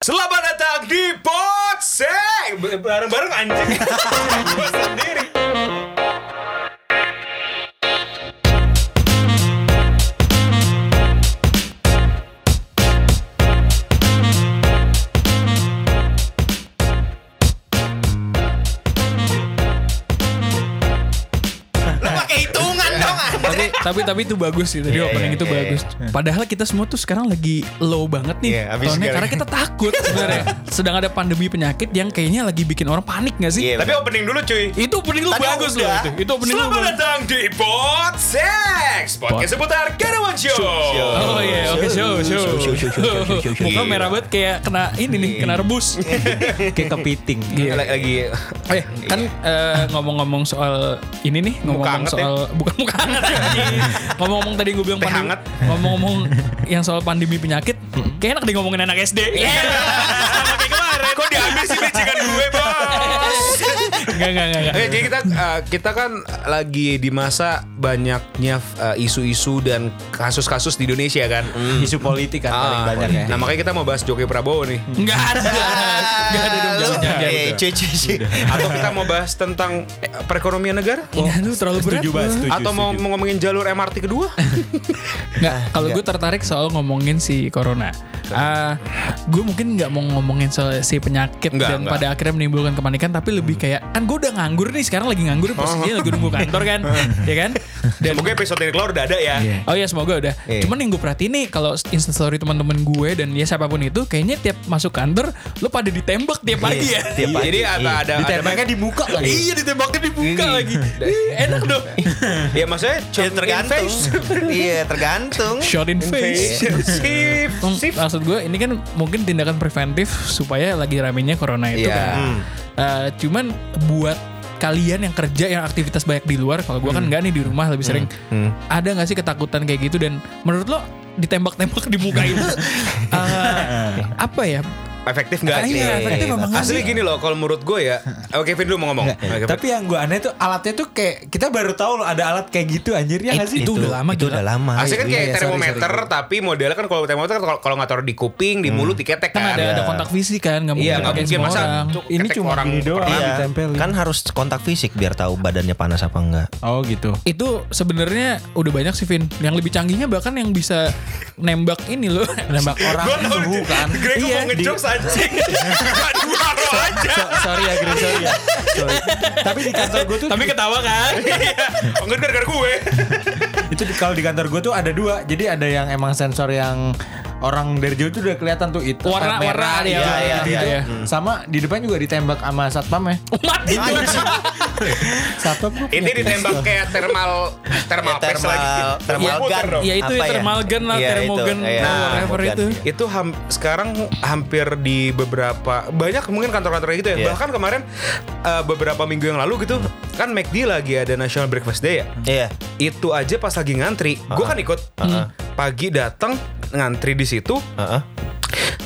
Selamat datang di Potseng Bareng-bareng anjing tapi tapi itu bagus sih tadi Iya, opening iya, itu iya, bagus. Padahal kita semua tuh sekarang lagi low banget nih Iya, abis tahunnya karena kita takut sebenarnya. Sedang ada pandemi penyakit yang kayaknya lagi bikin orang panik gak sih? Tapi opening dulu cuy Itu opening lu bagus loh itu. Itu opening lu Selamat bagus. datang di Podsex Podcast seputar Karawan Show Oh iya, oke show, show. show, show, show, show, show, show, show. Muka Iya. merah banget kayak kena ini nih, kena rebus. Kayak kepiting. Iya. Lagi, lagi Eh, kan eh, ngomong-ngomong soal ini nih, ngomong-ngomong ya? soal bukan muka hangat. Ngomong-ngomong tadi gue bilang pandemi, hangat. ngomong-ngomong yang soal pandemi penyakit, kayak enak di ngomongin anak SD. Iya. Sama kayak kemarin. Kok diambil sih becikan gue bos Enggak, enggak, enggak. Oke, jadi kita uh, kita kan lagi di masa banyaknya uh, isu-isu dan kasus-kasus di Indonesia kan. Isu politik kan paling Ah, banyak ya. Nah makanya kita mau bahas Jokowi Prabowo nih. Enggak ada. Enggak ada dong, jangan, Eh. Atau kita mau bahas tentang eh, perekonomian negara? Enggak, lu terlalu berat. Setuju, setuju. Atau mau mau ngomongin jalur MRT kedua? Enggak, kalau gue tertarik soal ngomongin si corona. Ah, gue mungkin nggak mau ngomongin soal si penyakit Enggak, dan enggak. pada akhirnya menimbulkan kepanikan, tapi lebih kayak kan gue udah nganggur nih sekarang lagi nganggur posisinya lagi nunggu kantor kan, ya kan? Dan Semoga episode ini keluar udah ada ya. Oh ya semoga udah. Iya. Cuman yang gue perhatiin nih kalau instastory teman-teman gue dan ya siapa pun itu kayaknya tiap masuk kantor lu pada ditembak tiap pagi ya. Tiap pagi. Jadi ada ada ada Ditembaknya di muka lagi. Iya ditembaknya dibuka lagi. Enak dong. ya maksudnya Ya, shot in tergantung. face. Iya, tergantung. Shot in face. Sip, Hmm, sip. Maksud gue ini kan mungkin tindakan preventif supaya lagi ramenya corona itu Iya. kan. Eh, cuman buat kalian yang kerja yang aktivitas banyak di luar, kalau gue kan enggak nih di rumah lebih sering. Ada nggak sih ketakutan kayak gitu? Dan menurut lo ditembak-tembak di muka itu eh, apa ya? Efektif nggak? Iya, efektif apa nggak Asli sih? gini loh, kalau menurut gue ya. Oke, Kevin dulu mau ngomong. Kevin. Tapi yang gue aneh tuh alatnya tuh kayak kita baru tahu loh ada alat kayak gitu anjir ya nggak sih? Itu udah lama Itu gila. udah lama. Asli kan iya, kayak iya, termometer, sorry. tapi modelnya kan kalau termometer kan kalau- kalau nggak taruh di kuping, di mulut, diketek Kan kan. ada ada kontak fisik kan, nggak mungkin Iya, nggak pakai mungkin masa Ini cuma orang doang. orang. Iya. Iya, ditempelin. kan harus kontak fisik biar tahu badannya panas apa enggak. Oh gitu. Itu sebenarnya udah banyak sih Vin. Yang lebih canggihnya bahkan yang bisa nembak ini loh. Nembak orang Gue tau suhu kan. Greg Iya, mau ngejokes anjing. Gak dua aja. So- sorry ya Green, sorry ya. Sorry. Tapi di kantor gue tuh Tapi ketawa kan? Iya. Oh, enggak gara-gara gue. itu kalau di kantor gue tuh ada dua. Jadi ada yang emang sensor yang orang dari jauh tuh udah kelihatan tuh itu Warna- merah, ya, hijau, iya, gitu, iya, iya. Sama di depan juga ditembak sama satpam ya. Mati tuh. Satpam Ini ditembak kayak thermal thermal Ya, thermal- lagi. thermal Puter gun. dong. Ya itu ya ya? thermal gun lah, Iya, itu. thermogun, Iya, oh, whatever itu. itu ham- sekarang hampir di beberapa banyak mungkin kantor-kantor gitu ya. Iya. Bahkan kemarin uh, beberapa minggu yang lalu gitu kan McD lagi ada National Breakfast Day ya. Iya. Itu aja pas lagi ngantri, gue kan ikut. Pagi datang ngantri di situ, Heeh.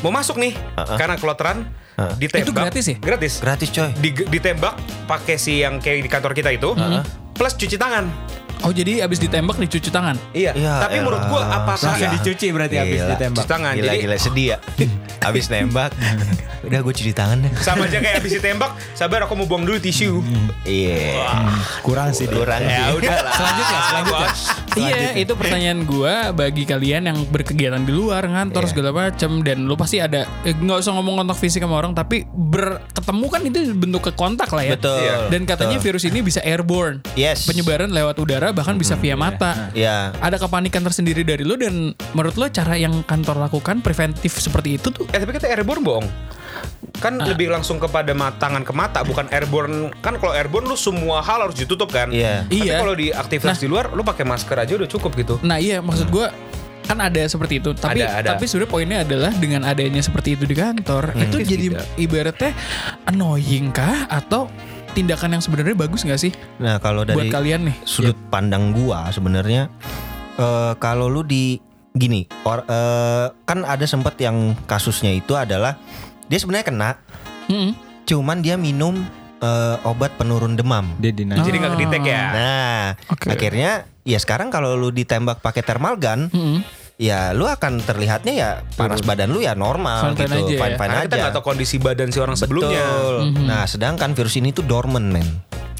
mau masuk nih Uh-uh. karena kloteran Uh-uh. ditembak. Itu gratis ya? Gratis. Gratis coy. Di- ditembak pakai si yang kayak di kantor kita itu, plus cuci tangan. Oh jadi abis ditembak dicuci tangan. Iya. Ya Tapi menurut gua elah. apakah langsung dicuci berarti habis Gila. ditembak. cuci tangan? Gila Jadi gila sedih ya. Habis nembak. Udah gue cuci tangan deh. sama aja kayak habis ditembak. Sabar aku mau buang dulu tisu. Iya. Kurang sih. Kurang Ya sih. udah lah. Selanjutnya, selanjutnya. Iya, itu pertanyaan gua bagi kalian yang berkegiatan di luar, ngantor Iya. segala macam dan lu pasti ada eh, nggak usah ngomong kontak fisik sama orang tapi berketemu kan itu bentuk ke kontak lah ya. Betul. Iya. Dan katanya Betul. virus ini bisa airborne. Yes. Penyebaran lewat udara bahkan bisa via mata. Ya. Ada kepanikan tersendiri dari lu dan menurut lo cara yang kantor lakukan preventif seperti itu tuh Eh tapi kita airborne bohong. Kan Ah. lebih langsung kepada ma- tangan ke mata bukan airborne. Kan kalau airborne lu semua hal harus ditutup kan. Iya. Tapi Iya. kalau di aktivitas di luar lu pakai masker aja udah cukup gitu. Nah iya maksud gua kan ada seperti itu tapi Ada, ada. tapi sebenarnya poinnya adalah dengan adanya seperti itu di kantor itu Mungkin jadi tidak. ibaratnya annoying kah atau tindakan yang sebenarnya bagus nggak sih Nah, kalau buat dari kalian nih sudut pandang gua sebenarnya eh, kalau lu di gini, or, eh, kan ada sempet yang kasusnya itu adalah dia sebenarnya kena, Mm-mm. cuman dia minum eh, obat penurun demam. Dia dinaik. Jadi nggak kedetek ya. Nah, Oke. akhirnya ya sekarang kalau lu ditembak pakai thermal gun, Mm-mm. ya lu akan terlihatnya ya panas badan lu ya normal Fine-fine gitu, aja ya. fine fine Karena aja. kita nggak tahu kondisi badan si orang sebelumnya. Betul. Mhm. Nah, sedangkan virus ini tuh dormant, men.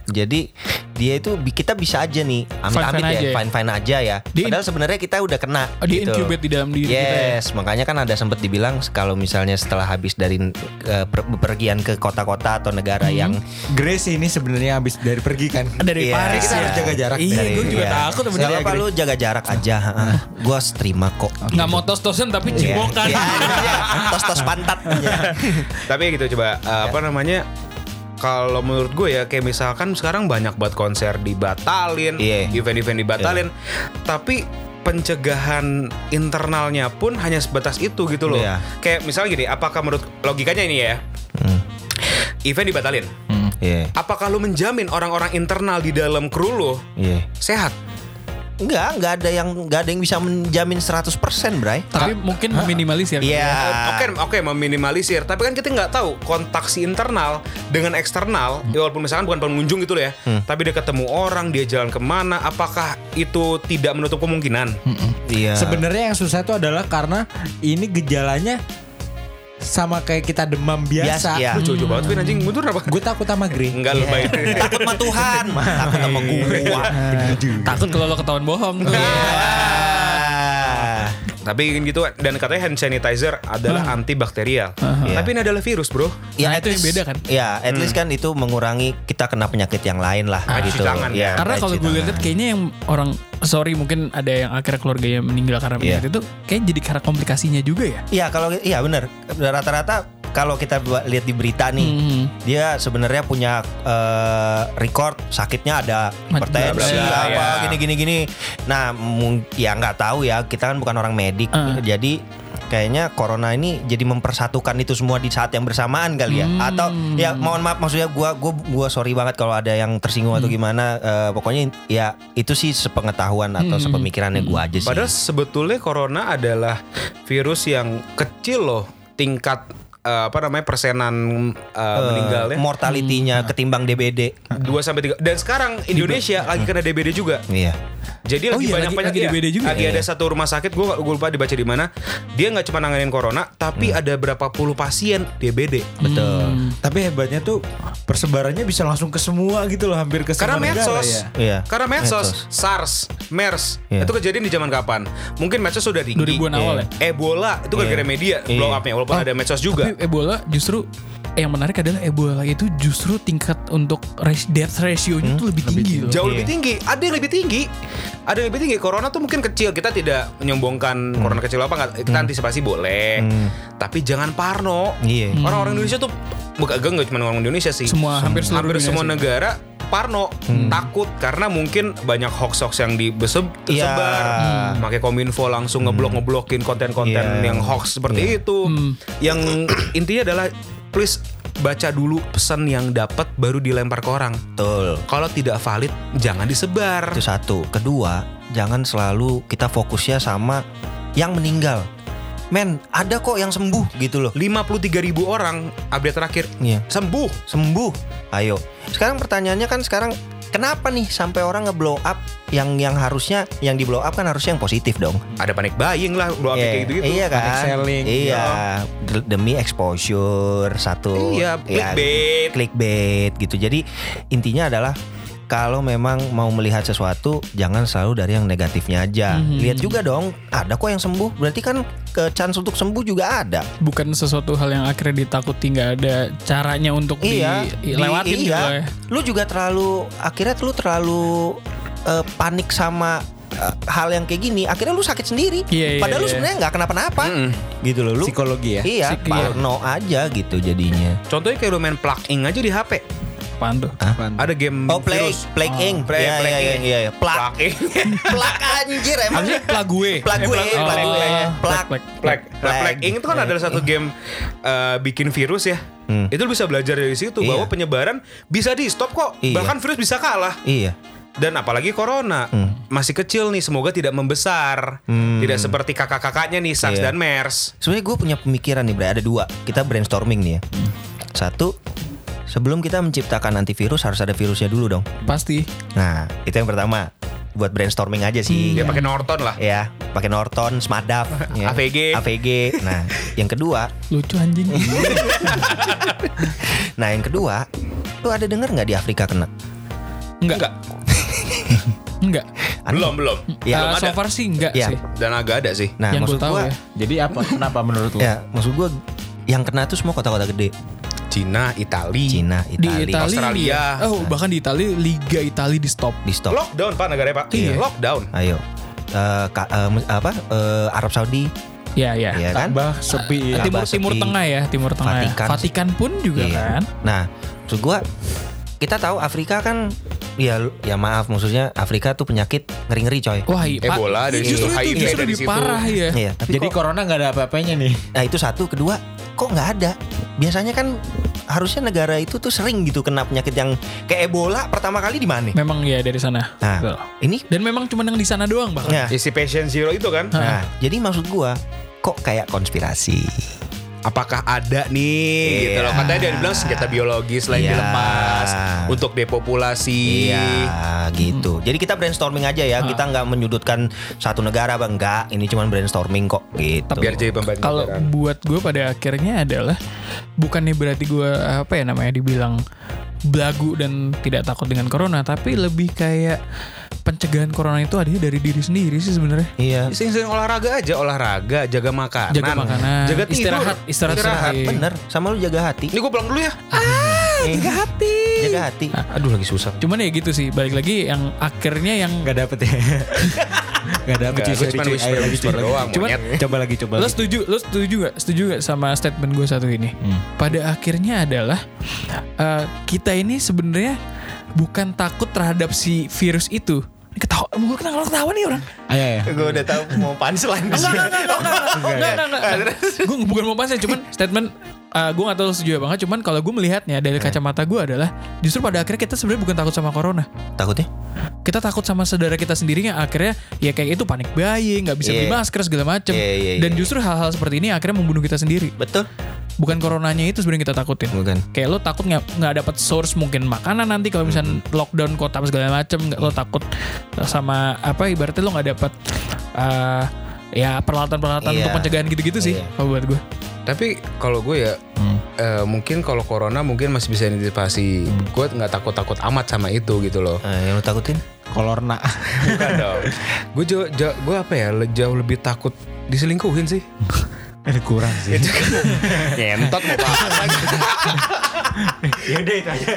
Jadi dia itu kita bisa aja nih amit-amit ya, aja ya? fine-fine aja ya. Di- Padahal sebenarnya kita udah kena. Oh, di gitu. incubate di dalam diri kita ya? Yes, makanya kan ada sempat dibilang kalau misalnya setelah habis dari eh, per- bepergian ke kota-kota atau negara Mhm. yang Grace ini sebenarnya habis dari pergi kan. Dari Iya. Paris Kita ya. harus jaga jarak Iya, gue juga iya. takut sebenarnya. apa-apa lu jaga jarak aja. heeh. Gua terima kok. Nggak mau tos-tosan tapi cipokan. Iya. Tos-tos pantat. Tapi gitu coba uh, apa namanya? Kalau menurut gue ya kayak misalkan sekarang banyak banget konser dibatalin, Iya. event-event dibatalin, tapi pencegahan internalnya pun hanya sebatas itu gitu loh. Iya. Kayak misalnya gini, apakah menurut logikanya ini ya? Hmm. Event dibatalin. Iya. Apakah lu menjamin orang-orang internal di dalam kru lu Iya. sehat? Enggak, enggak ada yang enggak ada yang bisa menjamin 100% Bray. tapi mungkin meminimalisir. Iya. Oke, oke meminimalisir. Tapi kan kita nggak tahu kontak si internal dengan eksternal. Hmm. Ya, walaupun misalkan bukan pengunjung gitu loh ya. Tapi dia ketemu orang, dia jalan ke mana. Apakah itu tidak menutup kemungkinan? Iya. Sebenarnya yang susah itu adalah karena ini gejalanya sama kayak kita demam biasa. Biasa, iya. Lu jauh-jauh banget, Vin anjing mundur apa? Gue takut sama Grey. Enggak lu baik. takut sama Tuhan, takut sama gua. Takut kalau lo ketahuan bohong tuh. Ah. Tapi gitu dan katanya hand sanitizer adalah antibakterial. Iya. Tapi ini adalah virus, Bro. Nah, at itu yang beda kan? Ya, at least kan itu mengurangi kita kena penyakit yang lain lah Ah, gitu. tangan. Ya, Karena kalau gue lihat kayaknya yang orang sorry mungkin ada yang akhirnya keluarganya meninggal karena Iya. penyakit itu kayak jadi karena komplikasinya juga ya. Iya, kalau iya benar. Rata-rata kalau kita buat- lihat di berita nih, Hmm. dia sebenarnya punya eh, record sakitnya ada hipertensi Iya, apa iya. gini gini gini. Nah, ya nggak tahu ya, kita kan bukan orang medik. Ah. Jadi kayaknya corona ini jadi mempersatukan itu semua di saat yang bersamaan kali ya. Atau ya mohon maaf maksudnya gua gua gua sorry banget kalau ada yang tersinggung atau gimana. Eh, pokoknya ya itu sih sepengetahuan atau sepemikirannya gua aja sih. Padahal sebetulnya corona adalah virus yang kecil loh tingkat eh, apa namanya persenan eh, Eh, meninggalnya. mortalitinya ketimbang DBD. 2 sampai 3 dan sekarang Indonesia lagi kena DBD juga. Iya. Jadi Oh lagi iya, banyak lagi- banyak lagi iya. DBD juga. Lagi Iya. ada satu rumah sakit gue gue lupa dibaca di mana. Dia nggak cuma nanganin corona, tapi Hmm. ada berapa puluh pasien DBD. Betul. Tapi hebatnya tuh persebarannya bisa langsung ke semua gitu loh, hampir ke Karena semua negara medsos. ya. Iya. Karena medsos, SARS, MERS, Iya. itu kejadian di zaman kapan? Mungkin medsos sudah tinggi. 2000-an awal ya? Ebola itu gara-gara Iya. media Iya. blow up-nya walaupun ada medsos juga. Tapi Ebola justru yang menarik adalah Ebola itu justru tingkat untuk res- death ratio-nya tuh lebih tinggi loh. Jauh Iya. lebih tinggi, ada yang lebih tinggi. Ada yang lebih tinggi. Corona tuh mungkin kecil. Kita tidak menyombongkan corona kecil apa nggak. Kita antisipasi boleh. Tapi jangan parno. Iya. Orang-orang Indonesia tuh bukan nggak cuma orang Indonesia sih. Semua hampir seluruh hampir dunia semua negara parno takut karena mungkin banyak hoax-hoax yang dibeseb tersebar. Iya. Makanya Kominfo langsung ngeblok ngeblokin konten-konten Iya. yang hoax seperti itu. Yang intinya adalah please baca dulu pesan yang dapat baru dilempar ke orang. Betul. Kalau tidak valid, jangan disebar. Itu satu. Kedua, jangan selalu kita fokusnya sama yang meninggal. Men, ada kok yang sembuh gitu loh. 53 ribu orang update terakhir Iya. sembuh. Sembuh. Ayo. Sekarang pertanyaannya kan sekarang kenapa nih sampai orang nge-blow up yang yang harusnya yang di blow up kan harusnya yang positif dong. Ada panic buying lah, blow up Iya, kayak gitu-gitu. Iya kan? Panic selling. Iya. De- Demi exposure satu. Iya, ya, clickbait. clickbait gitu. Jadi intinya adalah kalau memang mau melihat sesuatu jangan selalu dari yang negatifnya aja. Mhm. Lihat juga dong, ada kok yang sembuh. Berarti kan ke chance untuk sembuh juga ada. Bukan sesuatu hal yang akhirnya ditakuti nggak ada caranya untuk Iya, dilewatin di- gitu iya. loh ya. Lu juga terlalu akhirnya lu terlalu eh, panik sama eh, hal yang kayak gini. Akhirnya lu sakit sendiri. Iya, iya, Padahal lu iya. sebenarnya nggak kenapa-napa. Mm-mm. Gitu loh lu. Psikologi ya. Iya, Psik- parno aja gitu jadinya. Contohnya kayak lu main plug-in aja di HP. Apaan tuh? Apaan? Ada game Oh, play, virus. play ing. Play- Iya, play iya, iya, ing. iya, iya. Plug, Plug-in. plug anjir emang. Harusnya plug gue. Plug gue, Oh, plug gue. Plug. Nah, Plug. Plug-in itu kan adalah satu game eh, bikin virus ya. Hmm. Itu lu bisa belajar dari situ Iya. bahwa penyebaran bisa di stop kok. Iya. Bahkan virus bisa kalah. Iya. Dan apalagi corona masih kecil nih, semoga tidak membesar. Hmm. Tidak seperti kakak-kakaknya nih SARS Iya. dan MERS. Sebenarnya gue punya pemikiran nih, Bre. Ada dua. Kita brainstorming nih ya. Satu, sebelum kita menciptakan antivirus harus ada virusnya dulu dong. Pasti. Nah, itu yang pertama. buat brainstorming aja sih. Dia pakai Norton lah. Ya, pakai Norton, Smadaf, ya. AVG. AVG. Nah, yang kedua, Lucu anjing. nah yang kedua, lu ada denger nggak di Afrika kena? enggak. Enggak. Enggak. Belum, belum. Ya, Uh, belum so far sih enggak Ya. sih. Dan agak ada sih. Nah, yang gue maksud tahu gua, ya. Jadi apa? Kenapa menurut lu? ya, maksud gua yang kena tuh semua kota-kota gede. Cina, Itali. Cina, Di Italia, Italia Australia. Oh, bahkan di Italia Liga Italia di stop. di stop. Lockdown Pak negaranya Pak. Iya. Lockdown. Ayo. Eh, ka- mus- apa? Eh, Arab Saudi, Ya, ya. ya kan? Tambah sepi ya. Tambah Timur Timur sepi. Tengah ya, Timur Tengah. ya. Vatikan. Vatikan pun juga Iya. kan. Nah, maksud gua kita tahu Afrika kan ya ya maaf maksudnya Afrika tuh penyakit ngeri-ngeri coy. Wah, iya. Ebola dari justru situ, itu HIV justru dari lebih situ. parah ya. Iya, tapi Jadi kok, corona nggak ada apa-apanya nih. nah itu satu, kedua kok nggak ada. Biasanya kan harusnya negara itu tuh sering gitu kena penyakit yang kayak Ebola pertama kali di mana? Memang ya dari sana. Nah, Betul. ini Dan memang cuma yang di sana doang bahkan. nah, Isi patient zero itu kan. nah, jadi maksud gua kok kayak konspirasi. Apakah ada nih gitu loh. Katanya dia bilang senjata biologis lain Iya. dilepas untuk depopulasi. Iya gitu. Jadi kita brainstorming aja ya. Kita nggak menyudutkan satu negara bang. Enggak. Ini cuma brainstorming kok. Gitu. Biar jadi pembanding. Kalau buat gue pada akhirnya adalah bukannya berarti gue apa ya namanya dibilang belagu dan tidak takut dengan corona, tapi lebih kayak pencegahan corona itu adanya dari diri sendiri sih sebenarnya. Iya. Sering-sering olahraga aja, olahraga, jaga makanan, Jaga makanan, jaga tidur, istirahat, istirahat, istirahat. Bener. Sama lu jaga hati. Ini gue pulang dulu ya. Jaga hati. Jaga hati. Aduh lagi susah. Cuman ya gitu sih, balik lagi yang akhirnya yang Nggak dapet ya. Nggak dapet cuma whisper, whisper cuy. doang, Cuman-. Coba lagi, coba lo lagi. setuju, lo setuju gak? Setuju gak sama statement gue satu ini? Hmm. Pada akhirnya adalah eh, kita ini sebenarnya bukan takut terhadap si virus itu. Ketawa, gue kenapa ketawa nih orang? Ayo, ayo. Gue udah tahu mau punchline. Enggak, enggak, enggak, enggak, enggak, enggak. Gue bukan mau pasnya, cuman statement uh, gue gak tahu setuju banget. Cuman kalau gue melihatnya dari kacamata gue adalah justru pada akhirnya kita sebenarnya bukan takut sama corona. Takutnya? Kita takut sama saudara kita sendiri yang akhirnya ya kayak itu panik bayi, nggak bisa beli Iya. masker segala macem. Iya, iya, Dan iya. justru hal-hal seperti ini akhirnya membunuh kita sendiri. Betul. Bukan coronanya itu sebenarnya kita takutin. Bukan. Kayak lo takut nggak nggak dapat source mungkin makanan nanti kalau misalnya lockdown kota segala macem, nggak lo takut sama apa ibaratnya lo nggak dapat uh, ya peralatan-peralatan Iya. untuk pencegahan gitu-gitu sih Iya. kalau buat gue. Tapi kalau gue ya eh, mungkin kalau corona mungkin masih bisa diantisipasi. Gue nggak takut-takut amat sama itu gitu loh. Nah, yang lu takutin? Kolorna. Bukan dong. Gue jauh, jauh, gue apa ya jauh lebih takut diselingkuhin sih. Ini kurang sih. Nyentot mau bahas lagi. Yaudah itu aja.